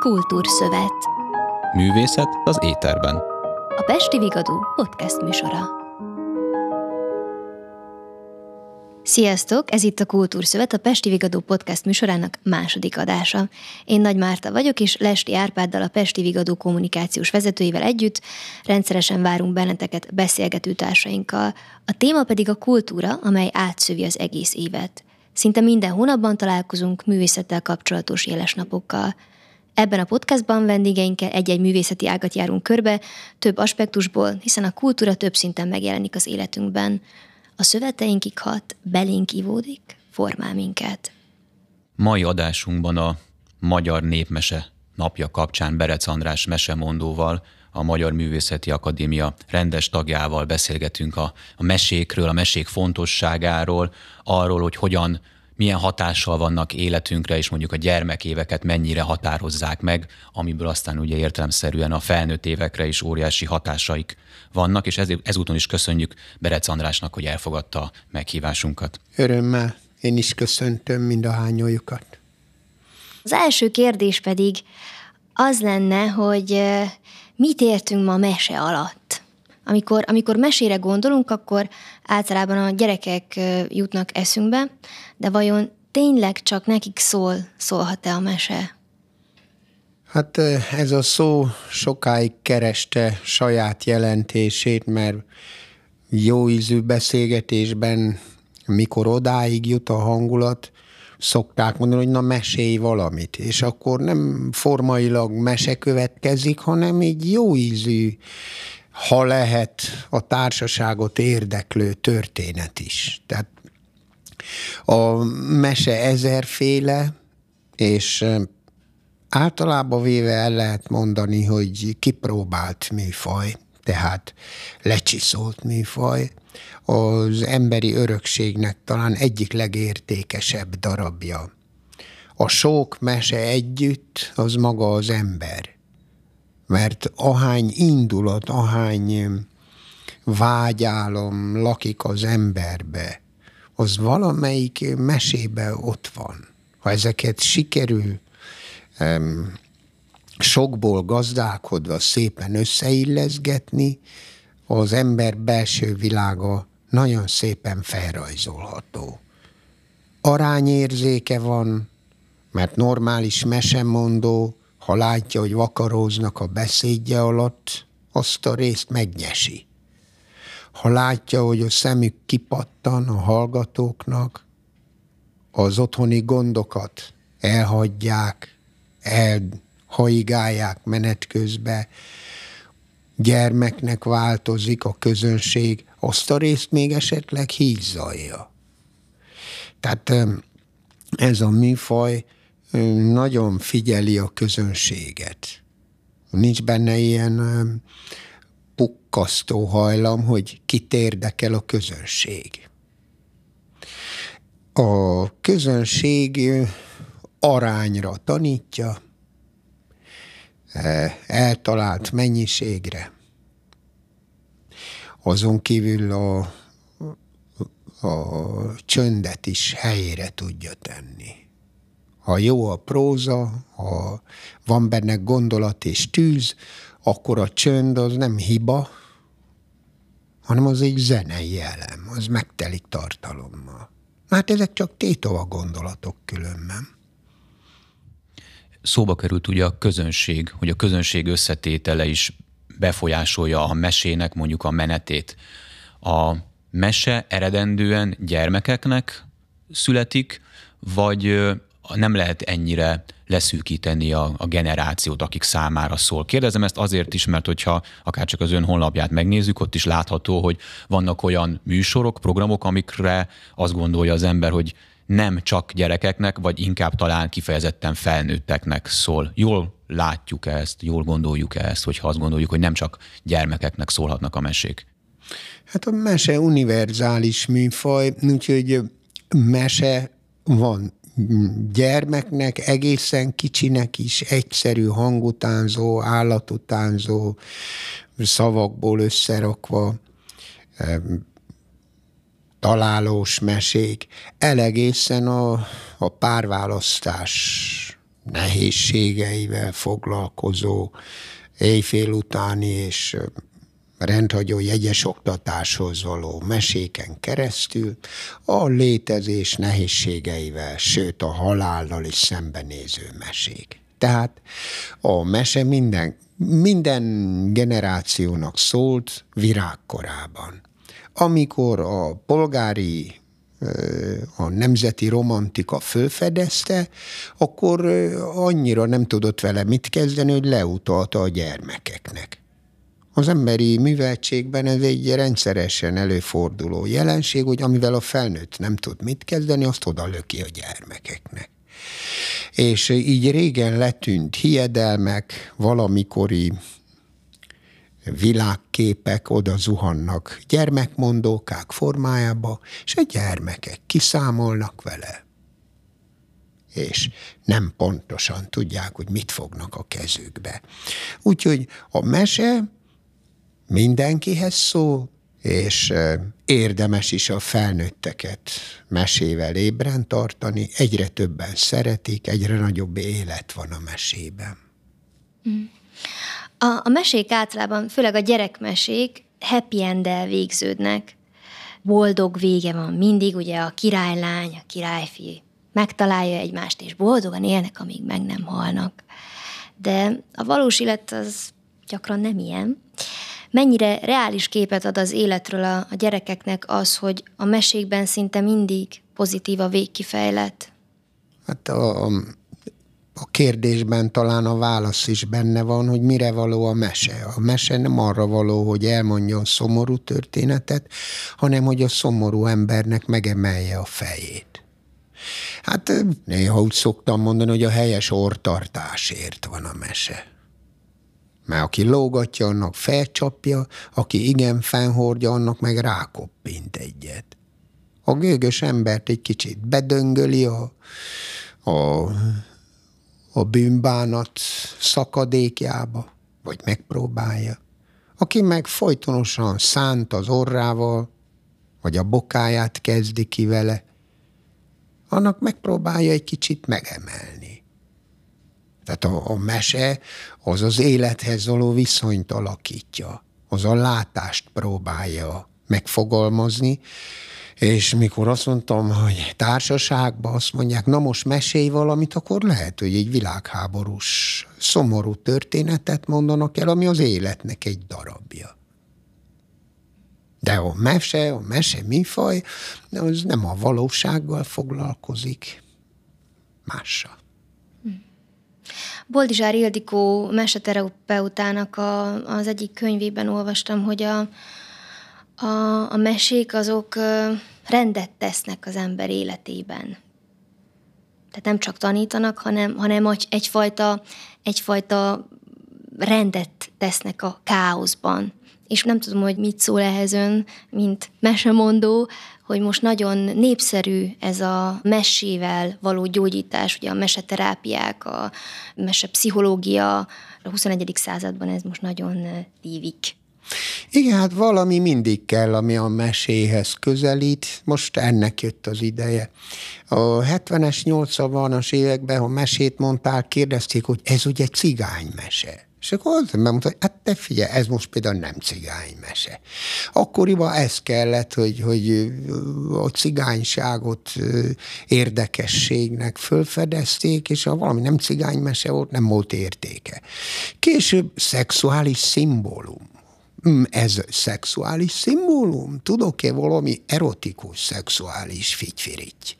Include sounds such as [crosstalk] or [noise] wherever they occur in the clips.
Kultúrszövet Művészet az éterben. A Pesti Vigadó podcast műsora. Sziasztok! Ez itt a Kultúrszövet, a Pesti Vigadó podcast műsorának második adása. Én Nagy Márta vagyok, és Lesti Árpáddal a Pesti Vigadó kommunikációs vezetőivel együtt rendszeresen várunk benneteket beszélgető társainkkal. A téma pedig a kultúra, amely átszövi az egész évet. Szinte minden hónapban találkozunk művészettel kapcsolatos éles napokkal. Ebben a podcastban vendégeinkkel egy-egy művészeti ágat járunk körbe, több aspektusból, hiszen a kultúra több szinten megjelenik az életünkben. A szöveteinkig hat, belénk ivódik, formál minket. Mai adásunkban a Magyar Népmese napja kapcsán Berec András mesemondóval, a Magyar Művészeti Akadémia rendes tagjával beszélgetünk a, a mesékről, a mesék fontosságáról, arról, hogy hogyan milyen hatással vannak életünkre, és mondjuk a gyermekéveket mennyire határozzák meg, amiből aztán ugye értelemszerűen a felnőtt évekre is óriási hatásaik vannak, és ezért, ezúton is köszönjük Berec Andrásnak, hogy elfogadta a meghívásunkat. Örömmel. Én is köszöntöm mind a hányójukat. Az első kérdés pedig az lenne, hogy mit értünk ma mese alatt? Amikor, amikor mesére gondolunk, akkor általában a gyerekek jutnak eszünkbe, de vajon tényleg csak nekik szól, szólhat-e a mese? Hát ez a szó sokáig kereste saját jelentését, mert jó ízű beszélgetésben, mikor odáig jut a hangulat, szokták mondani, hogy na mesélj valamit, és akkor nem formailag mese következik, hanem egy jó ízű ha lehet a társaságot érdeklő történet is. Tehát a mese ezerféle, és általában véve el lehet mondani, hogy kipróbált műfaj, tehát lecsiszolt műfaj, az emberi örökségnek talán egyik legértékesebb darabja. A sok mese együtt az maga az ember mert ahány indulat, ahány vágyálom lakik az emberbe, az valamelyik mesébe ott van. Ha ezeket sikerül um, sokból gazdálkodva szépen összeilleszgetni, az ember belső világa nagyon szépen felrajzolható. Arányérzéke van, mert normális mesemondó ha látja, hogy vakaróznak a beszédje alatt, azt a részt megnyesi. Ha látja, hogy a szemük kipattan a hallgatóknak, az gondokat elhagyják, elhaigálják menet közben, gyermeknek változik a közönség, azt a részt még esetleg hízzalja. Tehát ez a műfaj nagyon figyeli a közönséget. Nincs benne ilyen pukkasztó hajlam, hogy kit érdekel a közönség. A közönség arányra tanítja, eltalált mennyiségre. Azon kívül a, a csöndet is helyére tudja tenni ha jó a próza, ha van benne gondolat és tűz, akkor a csönd az nem hiba, hanem az egy zenei elem, az megtelik tartalommal. Hát ezek csak tétova gondolatok különben. Szóba került ugye a közönség, hogy a közönség összetétele is befolyásolja a mesének mondjuk a menetét. A mese eredendően gyermekeknek születik, vagy nem lehet ennyire leszűkíteni a, a generációt, akik számára szól. Kérdezem ezt azért is, mert hogyha akár csak az ön honlapját megnézzük, ott is látható, hogy vannak olyan műsorok, programok, amikre azt gondolja az ember, hogy nem csak gyerekeknek, vagy inkább talán kifejezetten felnőtteknek szól. Jól látjuk ezt, jól gondoljuk ezt, hogyha azt gondoljuk, hogy nem csak gyermekeknek szólhatnak a mesék. Hát a mese univerzális műfaj, úgyhogy mese van gyermeknek, egészen kicsinek is egyszerű hangutánzó, állatutánzó, szavakból összerakva, találós mesék, elegészen a, a párválasztás nehézségeivel foglalkozó éjfél utáni és rendhagyó jegyes oktatáshoz való meséken keresztül a létezés nehézségeivel, sőt a halállal is szembenéző mesék. Tehát a mese minden, minden generációnak szólt virágkorában. Amikor a polgári a nemzeti romantika fölfedezte, akkor annyira nem tudott vele mit kezdeni, hogy leutalta a gyermekeknek. Az emberi műveltségben ez egy rendszeresen előforduló jelenség, hogy amivel a felnőtt nem tud mit kezdeni, azt oda löki a gyermekeknek. És így régen letűnt hiedelmek, valamikori világképek oda zuhannak gyermekmondókák formájába, és a gyermekek kiszámolnak vele. És nem pontosan tudják, hogy mit fognak a kezükbe. Úgyhogy a mese mindenkihez szól, és érdemes is a felnőtteket mesével ébren tartani. Egyre többen szeretik, egyre nagyobb élet van a mesében. Mm. A, a mesék általában, főleg a gyerekmesék happy end végződnek. Boldog vége van mindig, ugye a királylány, a királyfi megtalálja egymást, és boldogan élnek, amíg meg nem halnak. De a valós élet az gyakran nem ilyen. Mennyire reális képet ad az életről a, a gyerekeknek az, hogy a mesékben szinte mindig pozitív a végkifejlet? Hát a, a kérdésben talán a válasz is benne van, hogy mire való a mese. A mese nem arra való, hogy elmondjon szomorú történetet, hanem hogy a szomorú embernek megemelje a fejét. Hát néha úgy szoktam mondani, hogy a helyes ortartásért van a mese. Mert aki lógatja, annak felcsapja, aki igen fennhordja, annak meg rákoppint egyet. A gőgös embert egy kicsit bedöngöli a, a a bűnbánat szakadékjába, vagy megpróbálja. Aki meg folytonosan szánt az orrával, vagy a bokáját kezdi ki vele, annak megpróbálja egy kicsit megemelni. Tehát a, a mese az az élethez való viszonyt alakítja, az a látást próbálja megfogalmazni, és mikor azt mondtam, hogy társaságban azt mondják, na most mesélj valamit, akkor lehet, hogy egy világháborús, szomorú történetet mondanak el, ami az életnek egy darabja. De a mese, a mese mifaj, az nem a valósággal foglalkozik, mással. Boldizsár Ildikó meseterapeutának a, az egyik könyvében olvastam, hogy a, a, a mesék azok rendet tesznek az ember életében. Tehát nem csak tanítanak, hanem, hanem egyfajta, egyfajta rendet tesznek a káoszban. És nem tudom, hogy mit szól ehhez ön, mint mesemondó, hogy most nagyon népszerű ez a mesével való gyógyítás, ugye a meseterápiák, a mesepszichológia, a 21. században ez most nagyon dívik. Igen, hát valami mindig kell, ami a meséhez közelít. Most ennek jött az ideje. A 70-es, 80-as években, ha mesét mondták, kérdezték, hogy ez ugye cigánymese. És akkor az mondta, hogy hát te figyelj, ez most például nem cigánymese. Akkoriban ez kellett, hogy, hogy a cigányságot érdekességnek fölfedezték, és ha valami nem cigánymese volt, nem volt értéke. Később szexuális szimbólum Hm, ez szexuális szimbólum? Tudok-e valami erotikus szexuális figyfirigy?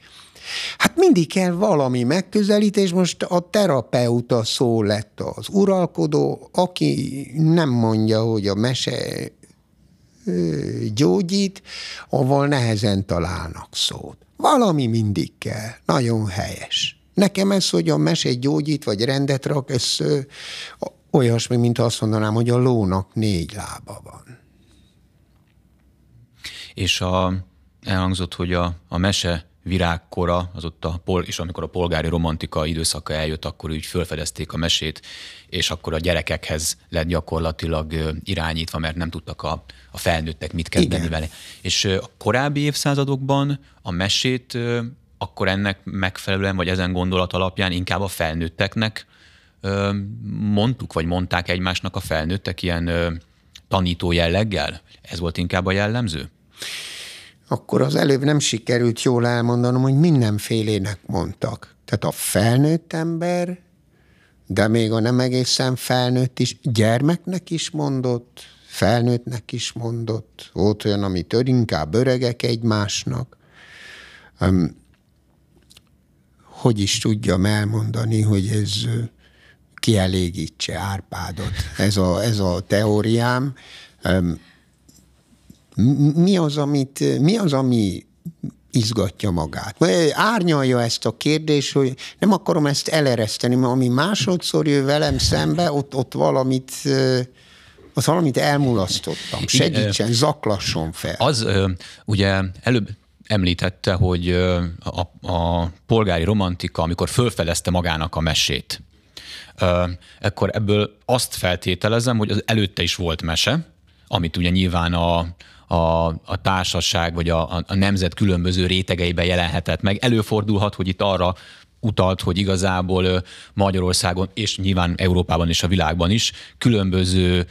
Hát mindig kell valami megközelítés, most a terapeuta szó lett az uralkodó, aki nem mondja, hogy a mese gyógyít, avval nehezen találnak szót. Valami mindig kell, nagyon helyes. Nekem ez, hogy a mese gyógyít, vagy rendet rak, ez olyasmi, mint azt mondanám, hogy a lónak négy lába van. És a, elhangzott, hogy a, a mese virágkora, az ott a, és amikor a polgári romantika időszaka eljött, akkor úgy fölfedezték a mesét, és akkor a gyerekekhez lett gyakorlatilag irányítva, mert nem tudtak a, a felnőttek mit kezdeni Igen. vele. És a korábbi évszázadokban a mesét akkor ennek megfelelően, vagy ezen gondolat alapján inkább a felnőtteknek mondtuk, vagy mondták egymásnak a felnőttek ilyen tanító jelleggel? Ez volt inkább a jellemző? Akkor az előbb nem sikerült jól elmondanom, hogy mindenfélének mondtak. Tehát a felnőtt ember, de még a nem egészen felnőtt is, gyermeknek is mondott, felnőttnek is mondott, volt olyan, amit inkább öregek egymásnak. Um, hogy is tudjam elmondani, hogy ez kielégítse Árpádot. Ez a, ez a teóriám. Mi az, amit, mi az, ami izgatja magát. Árnyalja ezt a kérdést, hogy nem akarom ezt elereszteni, mert ami másodszor jön velem szembe, ott, ott valamit ott valamit elmulasztottam. Segítsen, zaklasson fel. Az ugye előbb említette, hogy a, a polgári romantika, amikor fölfedezte magának a mesét, akkor ebből azt feltételezem, hogy az előtte is volt mese, amit ugye nyilván a, a, a társaság vagy a, a nemzet különböző rétegeiben jelenhetett meg. Előfordulhat, hogy itt arra utalt, hogy igazából Magyarországon, és nyilván Európában és a világban is különböző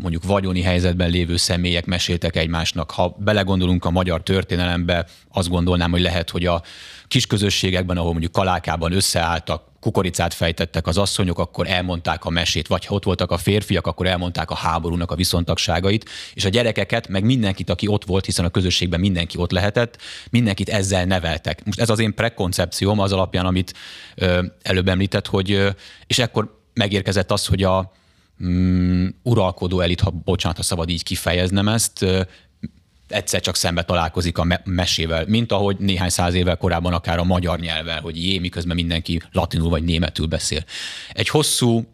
mondjuk vagyoni helyzetben lévő személyek meséltek egymásnak. Ha belegondolunk a magyar történelembe, azt gondolnám, hogy lehet, hogy a kis közösségekben, ahol mondjuk kalákában összeálltak, kukoricát fejtettek az asszonyok, akkor elmondták a mesét, vagy ha ott voltak a férfiak, akkor elmondták a háborúnak a viszontagságait, és a gyerekeket, meg mindenkit, aki ott volt, hiszen a közösségben mindenki ott lehetett, mindenkit ezzel neveltek. Most ez az én prekoncepcióm az alapján, amit ö, előbb említett, hogy, ö, és ekkor megérkezett az, hogy a mm, uralkodó elit, ha bocsánat, ha szabad így kifejeznem ezt, egyszer csak szembe találkozik a mesével, mint ahogy néhány száz évvel korábban akár a magyar nyelvvel, hogy jé, miközben mindenki latinul vagy németül beszél. Egy hosszú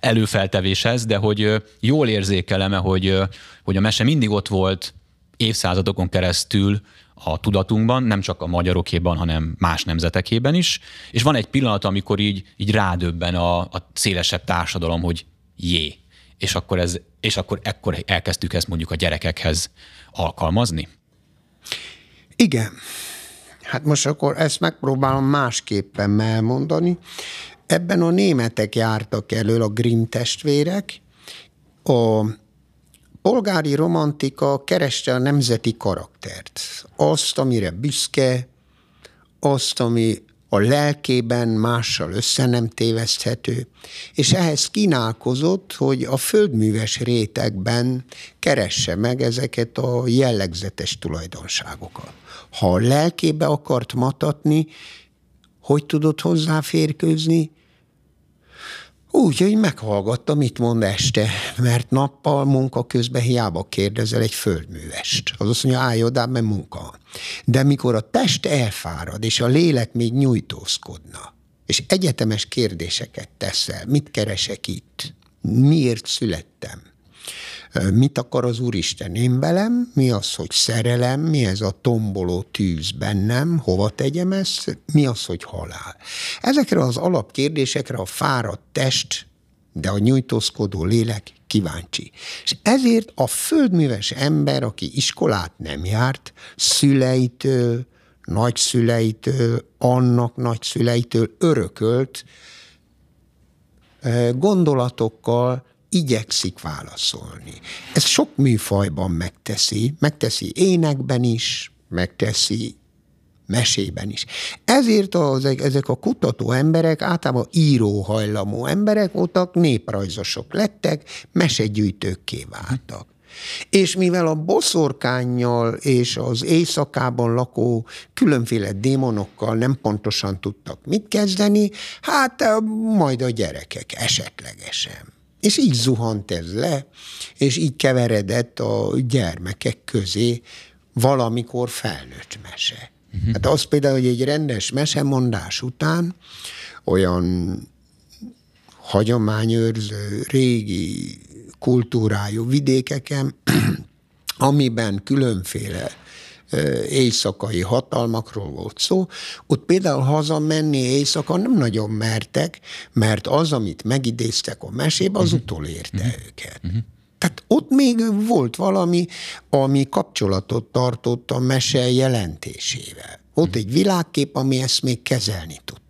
előfeltevés ez, de hogy jól érzékelem hogy, hogy a mese mindig ott volt évszázadokon keresztül a tudatunkban, nem csak a magyarokéban, hanem más nemzetekében is, és van egy pillanat, amikor így, így rádöbben a, a szélesebb társadalom, hogy jé, és akkor, ez, és akkor ekkor elkezdtük ezt mondjuk a gyerekekhez alkalmazni? Igen. Hát most akkor ezt megpróbálom másképpen elmondani. Ebben a németek jártak elő, a Grimm testvérek. A polgári romantika kereste a nemzeti karaktert. Azt, amire büszke, azt, ami a lelkében mással össze nem téveszthető, és ehhez kínálkozott, hogy a földműves rétegben keresse meg ezeket a jellegzetes tulajdonságokat. Ha a lelkébe akart matatni, hogy tudott hozzáférkőzni? Úgy, hogy meghallgatta, mit mond este, mert nappal munka közben hiába kérdezel egy földművest. Az azt mondja, állj oda, mert munka van. De mikor a test elfárad, és a lélek még nyújtózkodna, és egyetemes kérdéseket teszel, mit keresek itt, miért születtem, mit akar az Úristen? Én velem, mi az, hogy szerelem, mi ez a tomboló tűz bennem, hova tegyem ezt, mi az, hogy halál. Ezekre az alapkérdésekre a fáradt test, de a nyújtózkodó lélek kíváncsi. És ezért a földműves ember, aki iskolát nem járt, szüleitől, nagyszüleitől, annak nagyszüleitől örökölt gondolatokkal, igyekszik válaszolni. Ez sok műfajban megteszi, megteszi énekben is, megteszi mesében is. Ezért az, ezek a kutató emberek általában íróhajlamú emberek voltak, néprajzosok lettek, mesegyűjtőkké váltak. És mivel a boszorkányjal és az éjszakában lakó különféle démonokkal nem pontosan tudtak mit kezdeni, hát majd a gyerekek esetlegesen. És így zuhant ez le, és így keveredett a gyermekek közé valamikor felnőtt mese. Uh-huh. Hát az például, hogy egy rendes mesemondás után olyan hagyományőrző, régi kultúrájú vidékeken, [clears throat] amiben különféle éjszakai hatalmakról volt szó, ott például hazamenni éjszaka nem nagyon mertek, mert az, amit megidéztek a mesébe, az uh-huh. utolérte uh-huh. őket. Uh-huh. Tehát ott még volt valami, ami kapcsolatot tartott a mese jelentésével. Ott egy világkép, ami ezt még kezelni tudta.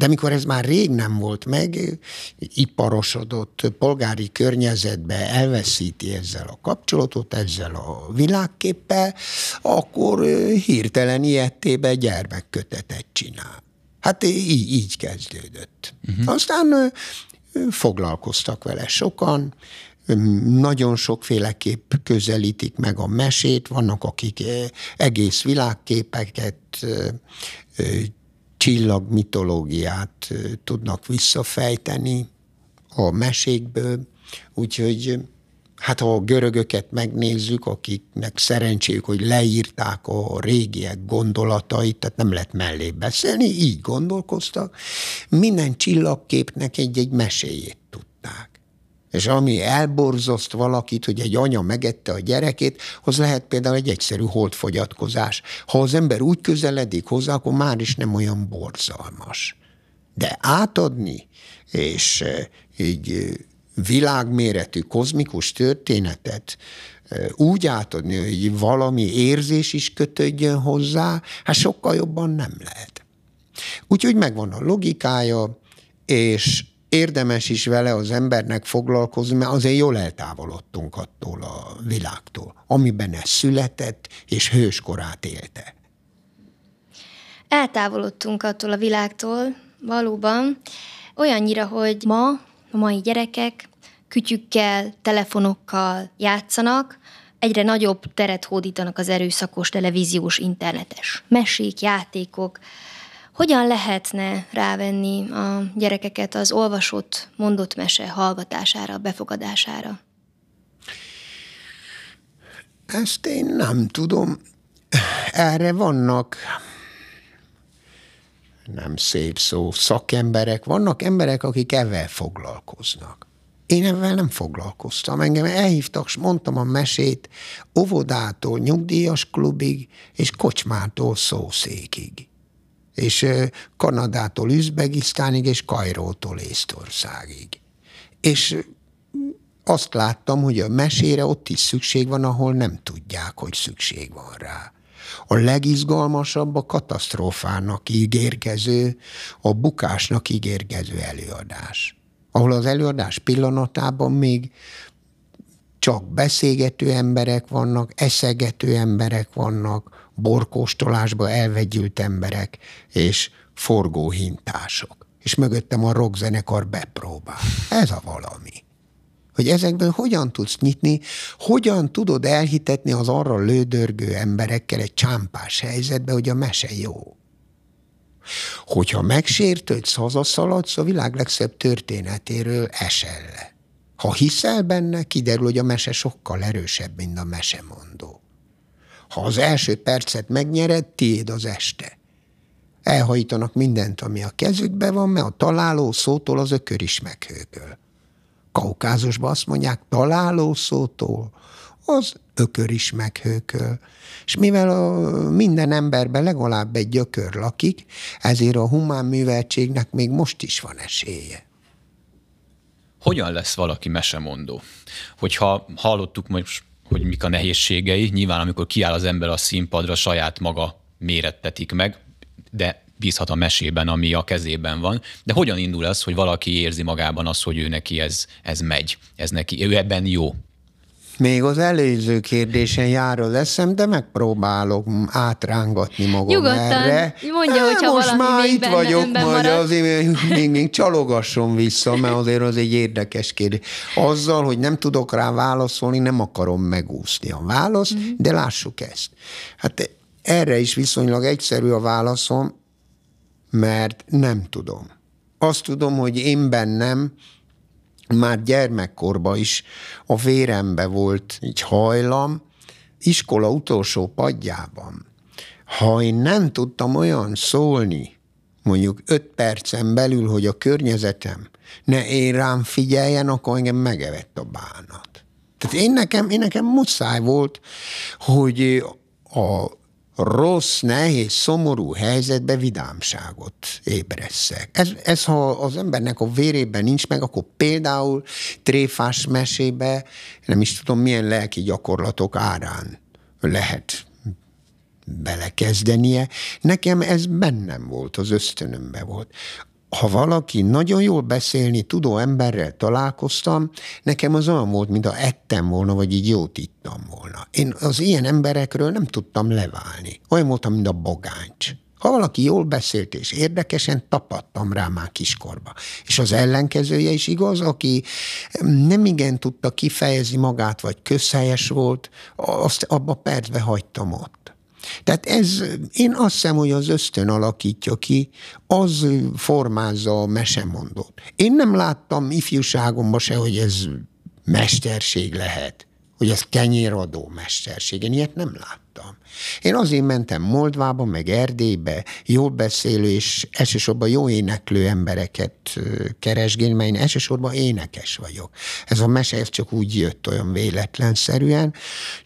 De mikor ez már rég nem volt meg, iparosodott polgári környezetbe elveszíti ezzel a kapcsolatot, ezzel a világképpel, akkor hirtelen ilyettébe gyermekkötetet csinál. Hát így, így kezdődött. Uh-huh. Aztán foglalkoztak vele sokan, nagyon sokféleképp közelítik meg a mesét, vannak akik egész világképeket, csillagmitológiát tudnak visszafejteni a mesékből, úgyhogy hát ha a görögöket megnézzük, akiknek szerencséjük, hogy leírták a régiek gondolatait, tehát nem lehet mellé beszélni, így gondolkoztak, minden csillagképnek egy-egy meséjét tudták. És ami elborzaszt valakit, hogy egy anya megette a gyerekét, az lehet például egy egyszerű holdfogyatkozás. Ha az ember úgy közeledik hozzá, akkor már is nem olyan borzalmas. De átadni, és eh, így eh, világméretű, kozmikus történetet eh, úgy átadni, hogy valami érzés is kötődjön hozzá, hát sokkal jobban nem lehet. Úgyhogy megvan a logikája, és érdemes is vele az embernek foglalkozni, mert azért jól eltávolodtunk attól a világtól, amiben ez született, és hőskorát élte. Eltávolodtunk attól a világtól, valóban, olyannyira, hogy ma a mai gyerekek kütyükkel, telefonokkal játszanak, egyre nagyobb teret hódítanak az erőszakos televíziós, internetes mesék, játékok, hogyan lehetne rávenni a gyerekeket az olvasott, mondott mese hallgatására, befogadására? Ezt én nem tudom. Erre vannak nem szép szó, szakemberek, vannak emberek, akik ezzel foglalkoznak. Én ezzel nem foglalkoztam. Engem elhívtak, és mondtam a mesét óvodától nyugdíjas klubig, és kocsmától szószékig és Kanadától Üzbegisztánig, és Kajrótól Észtországig. És azt láttam, hogy a mesére ott is szükség van, ahol nem tudják, hogy szükség van rá. A legizgalmasabb a katasztrófának ígérkező, a bukásnak ígérkező előadás. Ahol az előadás pillanatában még csak beszélgető emberek vannak, eszegető emberek vannak, borkóstolásba elvegyült emberek és forgóhintások. És mögöttem a rockzenekar bepróbál. Ez a valami. Hogy ezekből hogyan tudsz nyitni, hogyan tudod elhitetni az arra lődörgő emberekkel egy csámpás helyzetbe, hogy a mese jó. Hogyha megsértődsz, hazaszaladsz, a világ legszebb történetéről esel le. Ha hiszel benne, kiderül, hogy a mese sokkal erősebb, mint a mesemondó. Ha az első percet megnyered, tiéd az este. Elhajítanak mindent, ami a kezükben van, mert a találó szótól az ökör is meghőköl. Kaukázusban azt mondják, találó szótól az ökör is meghőköl. És mivel a minden emberben legalább egy ökör lakik, ezért a humán műveltségnek még most is van esélye. Hogyan lesz valaki mesemondó? Hogyha hallottuk most hogy mik a nehézségei. Nyilván, amikor kiáll az ember a színpadra, saját maga mérettetik meg, de bízhat a mesében, ami a kezében van. De hogyan indul az, hogy valaki érzi magában azt, hogy ő neki ez, ez megy, ez neki, ő ebben jó? Még az előző kérdésen jár az eszem, de megpróbálok átrángatni magam Nyugodtan, erre. mondja, hogyha Most valami már még itt benne vagyok, majd marad. azért még, még csalogasson vissza, mert azért az egy érdekes kérdés. Azzal, hogy nem tudok rá válaszolni, nem akarom megúszni a választ, mm. de lássuk ezt. Hát erre is viszonylag egyszerű a válaszom, mert nem tudom. Azt tudom, hogy én bennem már gyermekkorban is a vérembe volt egy hajlam, iskola utolsó padjában. Ha én nem tudtam olyan szólni, mondjuk öt percen belül, hogy a környezetem ne én rám figyeljen, akkor engem megevett a bánat. Tehát én nekem, én nekem muszáj volt, hogy a rossz, nehéz, szomorú helyzetbe vidámságot ébresszek. Ez, ez, ha az embernek a vérében nincs meg, akkor például tréfás mesébe, nem is tudom milyen lelki gyakorlatok árán lehet belekezdenie. Nekem ez bennem volt, az ösztönömbe volt ha valaki nagyon jól beszélni tudó emberrel találkoztam, nekem az olyan volt, mint a ettem volna, vagy így jót ittam volna. Én az ilyen emberekről nem tudtam leválni. Olyan voltam, mint a bogáncs. Ha valaki jól beszélt és érdekesen, tapadtam rá már kiskorba. És az ellenkezője is igaz, aki nem igen tudta kifejezni magát, vagy közhelyes volt, azt abba percbe hagytam ott. Tehát ez, én azt hiszem, hogy az ösztön alakítja ki, az formázza a mesemondót. Én nem láttam ifjúságomban se, hogy ez mesterség lehet, hogy ez kenyéradó mesterség. Én ilyet nem láttam. Én azért mentem Moldvába, meg Erdélybe, jól beszélő és elsősorban jó éneklő embereket keresgélni, mert én elsősorban énekes vagyok. Ez a mese ez csak úgy jött olyan véletlenszerűen,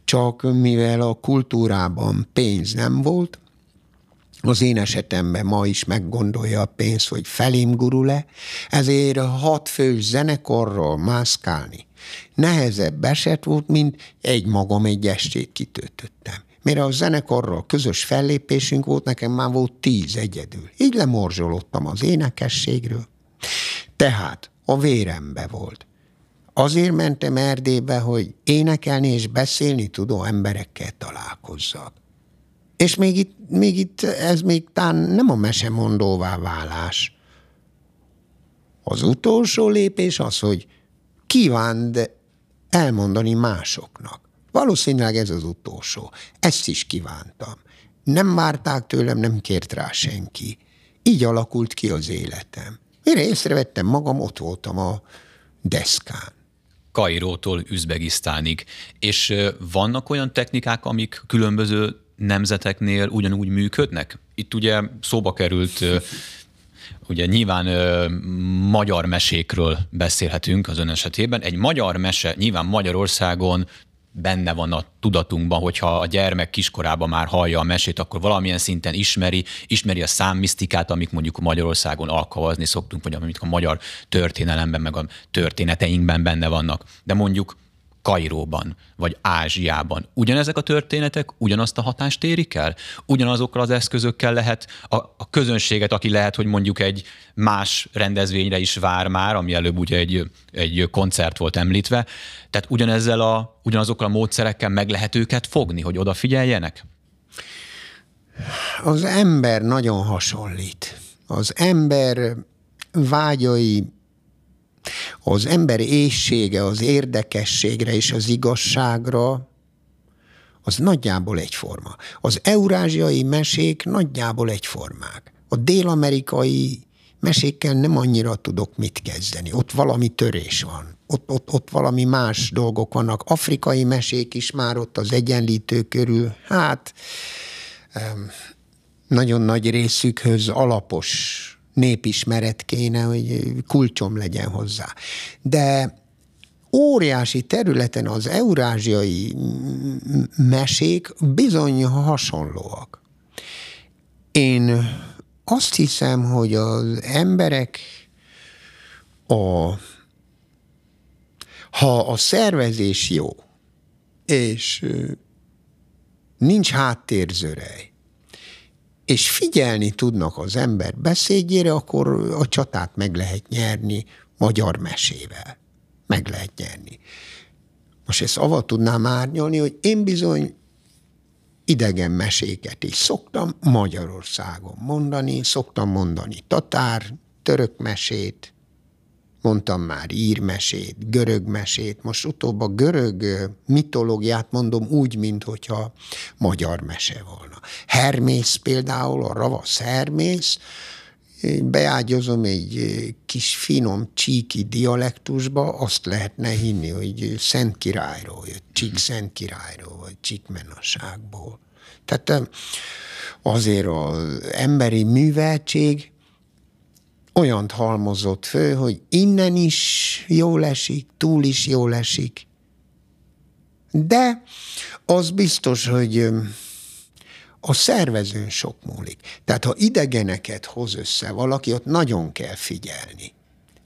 csak mivel a kultúrában pénz nem volt, az én esetemben ma is meggondolja a pénz, hogy felém gurul-e, ezért hat fő zenekarral mászkálni nehezebb eset volt, mint egy magam egy estét kitöltöttem. Mire a zenekarral közös fellépésünk volt, nekem már volt tíz egyedül. Így lemorzsolottam az énekességről. Tehát a vérembe volt. Azért mentem Erdélybe, hogy énekelni és beszélni tudó emberekkel találkozzak. És még itt, még itt ez még tán nem a mesemondóvá válás. Az utolsó lépés az, hogy kívánd elmondani másoknak. Valószínűleg ez az utolsó. Ezt is kívántam. Nem várták tőlem, nem kért rá senki. Így alakult ki az életem. Mire észrevettem magam, ott voltam a deszkán. Kairótól Üzbegisztánig. És vannak olyan technikák, amik különböző nemzeteknél ugyanúgy működnek? Itt ugye szóba került ugye nyilván ö, magyar mesékről beszélhetünk az ön esetében. Egy magyar mese nyilván Magyarországon benne van a tudatunkban, hogyha a gyermek kiskorában már hallja a mesét, akkor valamilyen szinten ismeri, ismeri a számmisztikát, amik mondjuk Magyarországon alkalmazni szoktunk, vagy amik a magyar történelemben, meg a történeteinkben benne vannak. De mondjuk Kairóban, vagy Ázsiában. Ugyanezek a történetek ugyanazt a hatást érik el? Ugyanazokkal az eszközökkel lehet a, a közönséget, aki lehet, hogy mondjuk egy más rendezvényre is vár már, ami előbb ugye egy, egy koncert volt említve, tehát ugyanezzel a, ugyanazokkal a módszerekkel meg lehet őket fogni, hogy odafigyeljenek? Az ember nagyon hasonlít. Az ember vágyai az ember éjsége az érdekességre és az igazságra, az nagyjából egyforma. Az eurázsiai mesék nagyjából egyformák. A dél-amerikai mesékkel nem annyira tudok mit kezdeni. Ott valami törés van. Ott, ott, ott valami más dolgok vannak. Afrikai mesék is már ott az egyenlítő körül. Hát nagyon nagy részükhöz alapos népismeret kéne, hogy kulcsom legyen hozzá. De óriási területen az eurázsiai mesék bizony hasonlóak. Én azt hiszem, hogy az emberek a, ha a szervezés jó, és nincs háttérzörej, és figyelni tudnak az ember beszédjére, akkor a csatát meg lehet nyerni magyar mesével. Meg lehet nyerni. Most ezt ava tudnám árnyalni, hogy én bizony idegen meséket is szoktam Magyarországon mondani, szoktam mondani tatár, török mesét, mondtam már írmesét, görög mesét, most utóbb a görög mitológiát mondom úgy, mint hogyha magyar mese volna. Hermész például, a ravasz Hermész, beágyazom egy kis finom csíki dialektusba, azt lehetne hinni, hogy Szent Királyról jött, Csík Szent Királyról, vagy Csíkmenaságból. Tehát azért az emberi műveltség olyant halmozott fő, hogy innen is jól esik, túl is jól esik. De az biztos, hogy a szervezőn sok múlik. Tehát ha idegeneket hoz össze valaki, ott nagyon kell figyelni.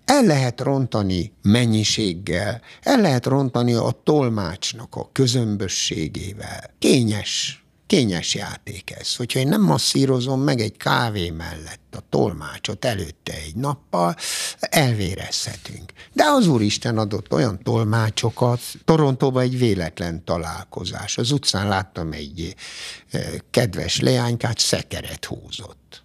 El lehet rontani mennyiséggel, el lehet rontani a tolmácsnak a közömbösségével. Kényes kényes játék ez. Hogyha én nem masszírozom meg egy kávé mellett a tolmácsot előtte egy nappal, elvérezhetünk. De az Úristen adott olyan tolmácsokat, Torontóban egy véletlen találkozás. Az utcán láttam egy eh, kedves leánykát, szekeret húzott.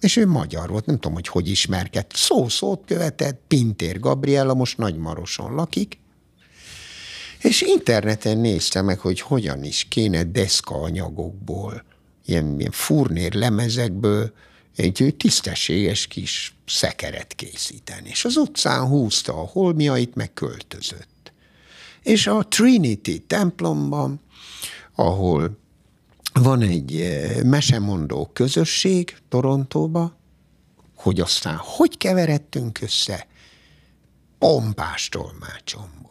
És ő magyar volt, nem tudom, hogy hogy ismerkedt. Szó-szót követett, Pintér Gabriella, most Nagymaroson lakik, és interneten néztem meg, hogy hogyan is kéne deszka anyagokból, ilyen, ilyen furnér lemezekből egy tisztességes kis szekeret készíteni. És az utcán húzta a holmiait, meg költözött. És a Trinity templomban, ahol van egy eh, mesemondó közösség Torontóba, hogy aztán hogy keveredtünk össze? Pompás tolmácsom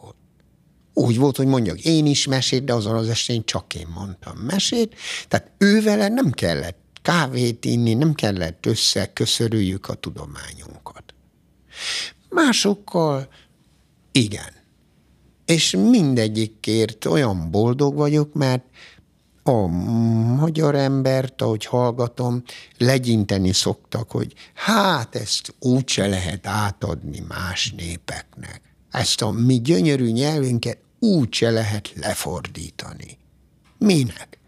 úgy volt, hogy mondjak én is mesét, de azon az estén csak én mondtam mesét. Tehát ővele nem kellett kávét inni, nem kellett összeköszörüljük a tudományunkat. Másokkal igen. És mindegyikért olyan boldog vagyok, mert a magyar embert, ahogy hallgatom, legyinteni szoktak, hogy hát ezt úgyse lehet átadni más népeknek. Ezt a mi gyönyörű nyelvünket úgy se lehet lefordítani. Minek?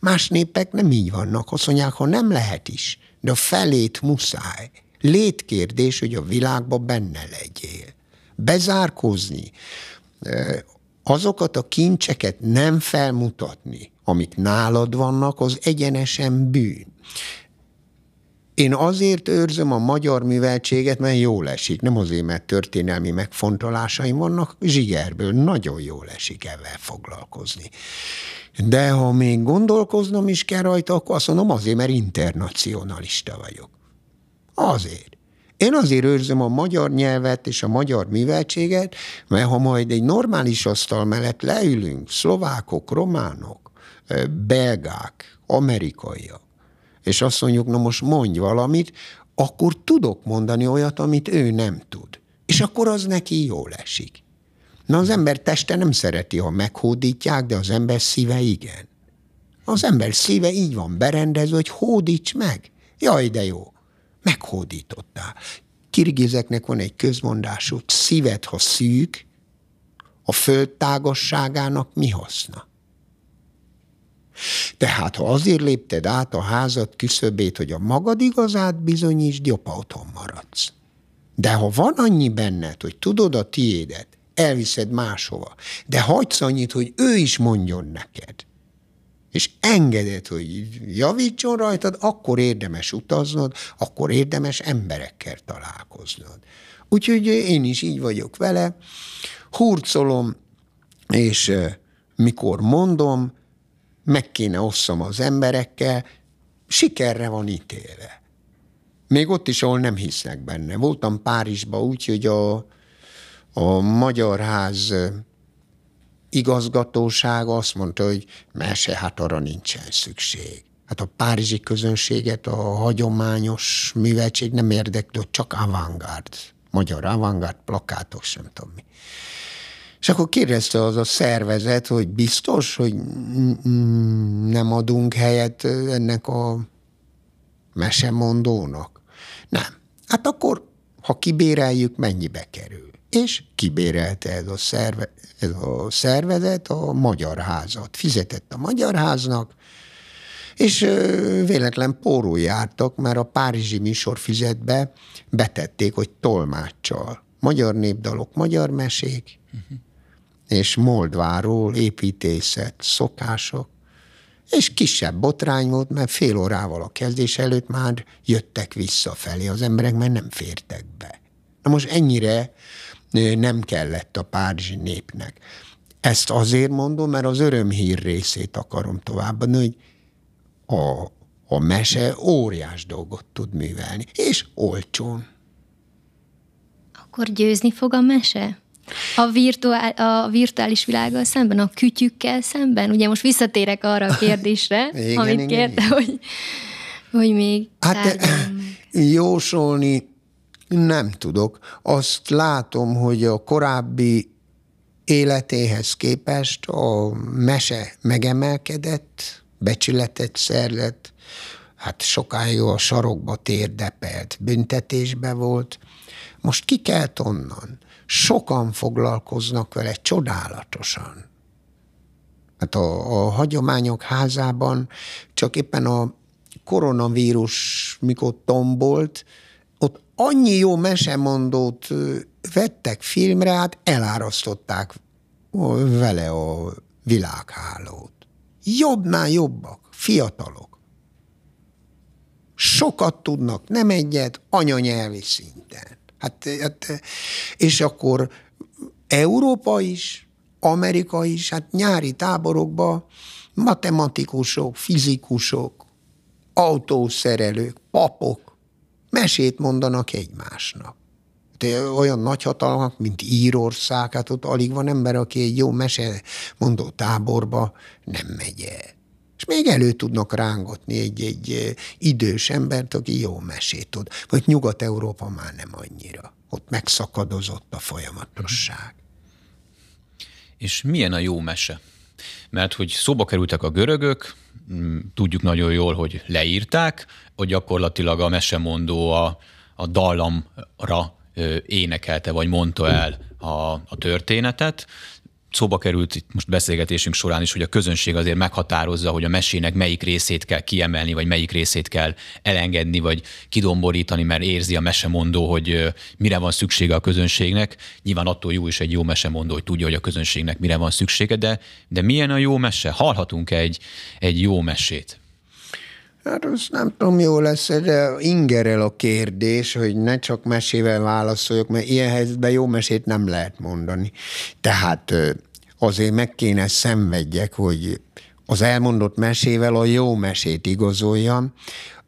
Más népek nem így vannak, azt mondják, ha nem lehet is, de a felét muszáj. Létkérdés, hogy a világban benne legyél. Bezárkozni, azokat a kincseket nem felmutatni, amik nálad vannak, az egyenesen bűn. Én azért őrzöm a magyar műveltséget, mert jól esik. Nem azért, mert történelmi megfontolásaim vannak, zsigerből nagyon jól esik ezzel foglalkozni. De ha még gondolkoznom is kell rajta, akkor azt mondom azért, mert internacionalista vagyok. Azért. Én azért őrzöm a magyar nyelvet és a magyar műveltséget, mert ha majd egy normális asztal mellett leülünk, szlovákok, románok, belgák, amerikaiak, és azt mondjuk, na most mondj valamit, akkor tudok mondani olyat, amit ő nem tud. És akkor az neki jól esik. Na az ember teste nem szereti, ha meghódítják, de az ember szíve igen. Az ember szíve így van berendezve, hogy hódíts meg. Jaj, de jó. Meghódítottál. Kirgizeknek van egy közmondásuk, szíved, ha szűk, a föld tágasságának mi haszna? Tehát, ha azért lépted át a házad küszöbét, hogy a magad igazát bizonyítsd, jobb otthon maradsz. De ha van annyi benned, hogy tudod a tiédet, elviszed máshova, de hagysz annyit, hogy ő is mondjon neked, és engeded, hogy javítson rajtad, akkor érdemes utaznod, akkor érdemes emberekkel találkoznod. Úgyhogy én is így vagyok vele, hurcolom, és mikor mondom, meg kéne osszam az emberekkel, sikerre van ítélve. Még ott is, ahol nem hisznek benne. Voltam Párizsba úgy, hogy a, a Magyar Ház igazgatósága azt mondta, hogy mese, hát arra nincsen szükség. Hát a párizsi közönséget a hagyományos műveltség nem érdekli, csak avantgárd. Magyar avantgárd, plakátok, sem tudom mi. És akkor kérdezte az a szervezet, hogy biztos, hogy nem adunk helyet ennek a mesemondónak. Nem. Hát akkor, ha kibéreljük, mennyibe kerül? És kibérelte ez a, szerve, ez a szervezet a Magyar Házat. Fizetett a Magyar Háznak, és véletlen pórul jártak, mert a Párizsi műsorfizetbe betették, hogy tolmáccsal. Magyar népdalok, magyar mesék, uh-huh és Moldváról építészet, szokások, és kisebb botrány volt, mert fél órával a kezdés előtt már jöttek visszafelé, az emberek mert nem fértek be. Na most ennyire nem kellett a párizsi népnek. Ezt azért mondom, mert az örömhír részét akarom továbbadni, hogy a, a mese óriás dolgot tud művelni, és olcsón. Akkor győzni fog a mese? A, virtuál, a virtuális világgal szemben, a kütyükkel szemben? Ugye most visszatérek arra a kérdésre, [laughs] igen, amit igen, kérte, igen. hogy, hogy még Hát jósolni nem tudok. Azt látom, hogy a korábbi életéhez képest a mese megemelkedett, becsületet szerzett, hát sokáig a sarokba térdepelt, büntetésbe volt. Most kikelt onnan. Sokan foglalkoznak vele csodálatosan. Hát a, a hagyományok házában csak éppen a koronavírus, mikor tombolt, ott annyi jó mesemondót vettek filmre, hát elárasztották vele a világhálót. Jobbnál jobbak, fiatalok. Sokat tudnak, nem egyet, anyanyelvi szinten. Hát, hát, és akkor Európa is, Amerika is, hát nyári táborokban matematikusok, fizikusok, autószerelők, papok mesét mondanak egymásnak. De olyan nagyhatalmak, mint Írország, hát ott alig van ember, aki egy jó mese mondó táborba nem megy el. És még elő tudnak rángatni egy, egy idős embert, aki jó mesét tud. Vagy Nyugat-Európa már nem annyira. Ott megszakadozott a folyamatosság. És milyen a jó mese? Mert hogy szóba kerültek a görögök, tudjuk nagyon jól, hogy leírták, hogy gyakorlatilag a mesemondó a, a dallamra énekelte, vagy mondta el a, a történetet. Szóba került itt most beszélgetésünk során is, hogy a közönség azért meghatározza, hogy a mesének melyik részét kell kiemelni, vagy melyik részét kell elengedni, vagy kidomborítani, mert érzi a mesemondó, hogy mire van szüksége a közönségnek. Nyilván attól jó is egy jó mesemondó, hogy tudja, hogy a közönségnek mire van szüksége, de, de milyen a jó mese? Hallhatunk egy, egy jó mesét? Hát azt nem tudom, jó lesz, de ingerel a kérdés, hogy ne csak mesével válaszoljak, mert ilyen helyzetben jó mesét nem lehet mondani. Tehát azért meg kéne szenvedjek, hogy az elmondott mesével a jó mesét igazoljam.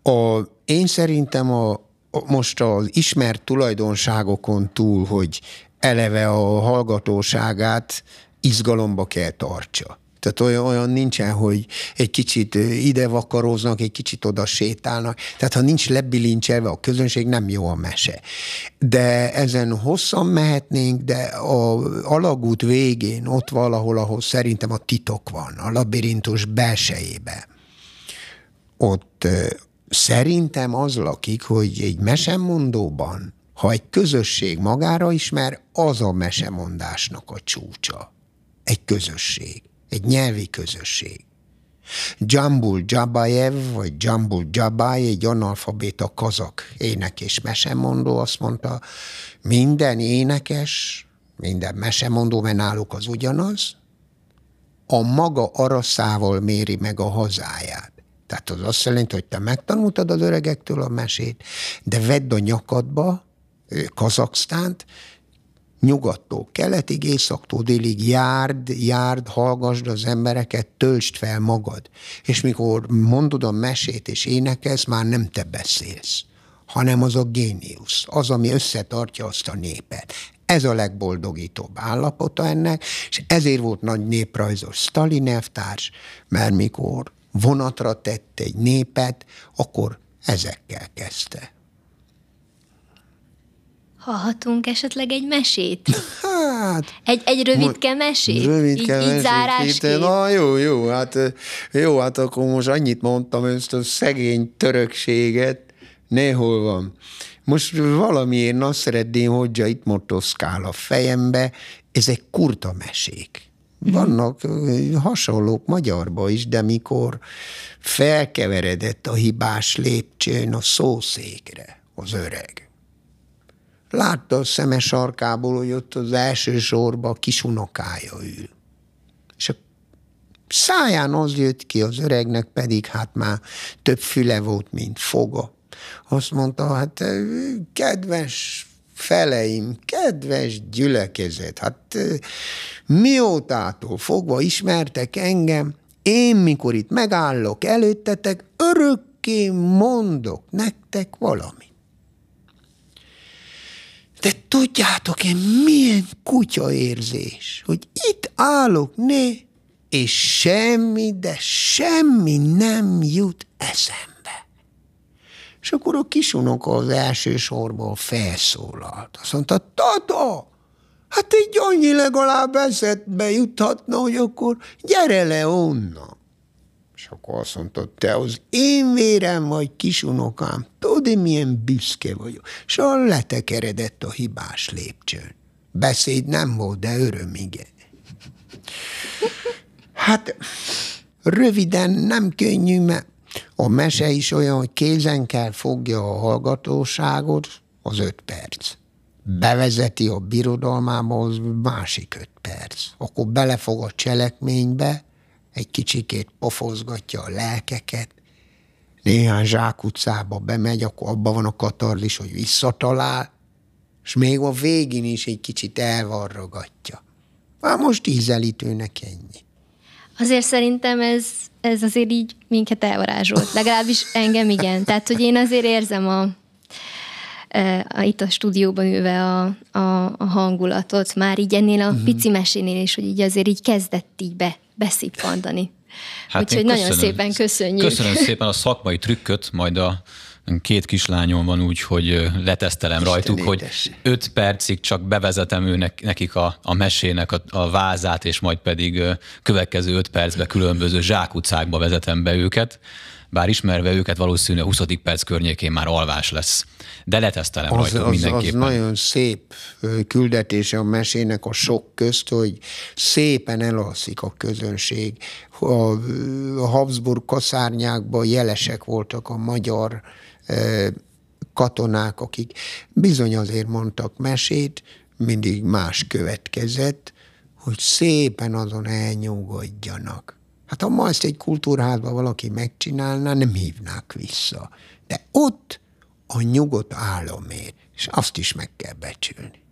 A, én szerintem a, a, most az ismert tulajdonságokon túl, hogy eleve a hallgatóságát izgalomba kell tartsa. Tehát olyan, olyan nincsen, hogy egy kicsit ide vakaróznak, egy kicsit oda sétálnak. Tehát ha nincs lebilincselve a közönség, nem jó a mese. De ezen hosszan mehetnénk, de a alagút végén, ott valahol, ahol szerintem a titok van, a labirintus belsejébe, ott szerintem az lakik, hogy egy mesemondóban, ha egy közösség magára ismer, az a mesemondásnak a csúcsa. Egy közösség egy nyelvi közösség. Jambul Jabayev, vagy Jambul Jabay, egy analfabéta kazak ének és mesemondó azt mondta, minden énekes, minden mesemondó, mert náluk az ugyanaz, a maga araszával méri meg a hazáját. Tehát az azt jelenti, hogy te megtanultad az öregektől a mesét, de vedd a nyakadba Kazaksztánt, nyugattól keletig, északtól délig járd, járd, hallgasd az embereket, töltsd fel magad. És mikor mondod a mesét és énekelsz, már nem te beszélsz, hanem az a géniusz, az, ami összetartja azt a népet. Ez a legboldogítóbb állapota ennek, és ezért volt nagy néprajzos Stalin elvtárs, mert mikor vonatra tett egy népet, akkor ezekkel kezdte. Hallhatunk esetleg egy mesét? Hát... Egy, egy rövidke mesét? Rövidke így, mesét. Zárásként. Na jó, jó, hát, jó, hát akkor most annyit mondtam, ezt a szegény törökséget, néhol van. Most valamiért Nasreddin Hodzsa itt motoszkál a fejembe, ezek kurta mesék. Vannak hasonlók magyarba is, de mikor felkeveredett a hibás lépcsőn a szószékre az öreg Látta a szeme sarkából, hogy ott az első sorba a kisunokája ül. És a száján az jött ki, az öregnek pedig hát már több füle volt, mint foga. Azt mondta, hát kedves feleim, kedves gyülekezet, hát miótától fogva ismertek engem, én mikor itt megállok előttetek, örökké mondok nektek valami. De tudjátok én milyen kutya érzés, hogy itt állok, né, és semmi, de semmi nem jut eszembe. És akkor a kisunoka az első sorból felszólalt. Azt mondta, Tata, hát egy annyi legalább eszedbe juthatna, hogy akkor gyere le onnan. És akkor azt mondta, te az én vérem vagy kisunokám, tudod, én milyen büszke vagyok. És letekeredett a hibás lépcsőn. Beszéd nem volt, de öröm igen. Hát röviden nem könnyű, mert a mese is olyan, hogy kézen kell fogja a hallgatóságot, az öt perc. Bevezeti a birodalmába, az másik öt perc. Akkor belefog a cselekménybe, egy kicsikét pofozgatja a lelkeket, néhány zsákutcába bemegy, akkor abban van a katarzis, hogy visszatalál, és még a végén is egy kicsit elvarrogatja. Már most ízelítőnek ennyi. Azért szerintem ez, ez azért így minket elvarázsolt. Legalábbis engem igen. Tehát, hogy én azért érzem a, e, a, itt a stúdióban ülve a, a, a hangulatot, már így ennél a uh-huh. pici mesénél is, hogy így azért így kezdett így be, beszippantani. Hát Úgyhogy nagyon szépen köszönjük. Köszönöm szépen a szakmai trükköt, majd a két kislányom van úgy, hogy letesztelem Isten rajtuk, édes. hogy öt percig csak bevezetem őnek, nekik a, a mesének a, a vázát, és majd pedig következő öt percben különböző zsákutcákba vezetem be őket bár ismerve őket valószínűleg 20. perc környékén már alvás lesz. De letesztelem az, rajtuk az, mindenképpen. Az nagyon szép küldetése a mesének a sok közt, hogy szépen elalszik a közönség. A Habsburg kaszárnyákban jelesek voltak a magyar katonák, akik bizony azért mondtak mesét, mindig más következett, hogy szépen azon elnyugodjanak. Hát ha ma ezt egy kultúrházban valaki megcsinálná, nem hívnák vissza. De ott a nyugodt álomért, és azt is meg kell becsülni.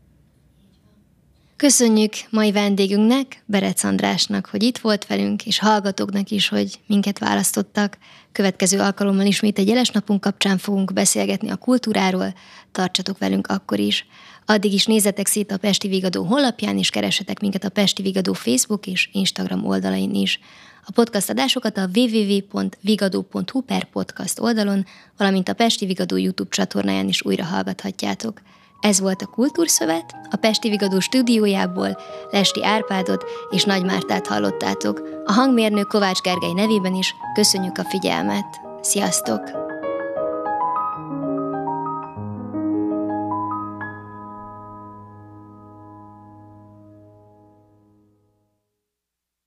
Köszönjük mai vendégünknek, Berec Andrásnak, hogy itt volt velünk, és hallgatóknak is, hogy minket választottak. Következő alkalommal ismét egy jeles napunk kapcsán fogunk beszélgetni a kultúráról, tartsatok velünk akkor is. Addig is nézzetek szét a Pesti Vigadó honlapján, és keressetek minket a Pesti Vigadó Facebook és Instagram oldalain is. A podcast adásokat a www.vigadó.hu per podcast oldalon, valamint a Pesti Vigadó YouTube csatornáján is újra hallgathatjátok. Ez volt a Kultúrszövet, a Pesti Vigadó stúdiójából Lesti Árpádot és Nagy Mártát hallottátok. A hangmérnök Kovács Gergely nevében is köszönjük a figyelmet. Sziasztok!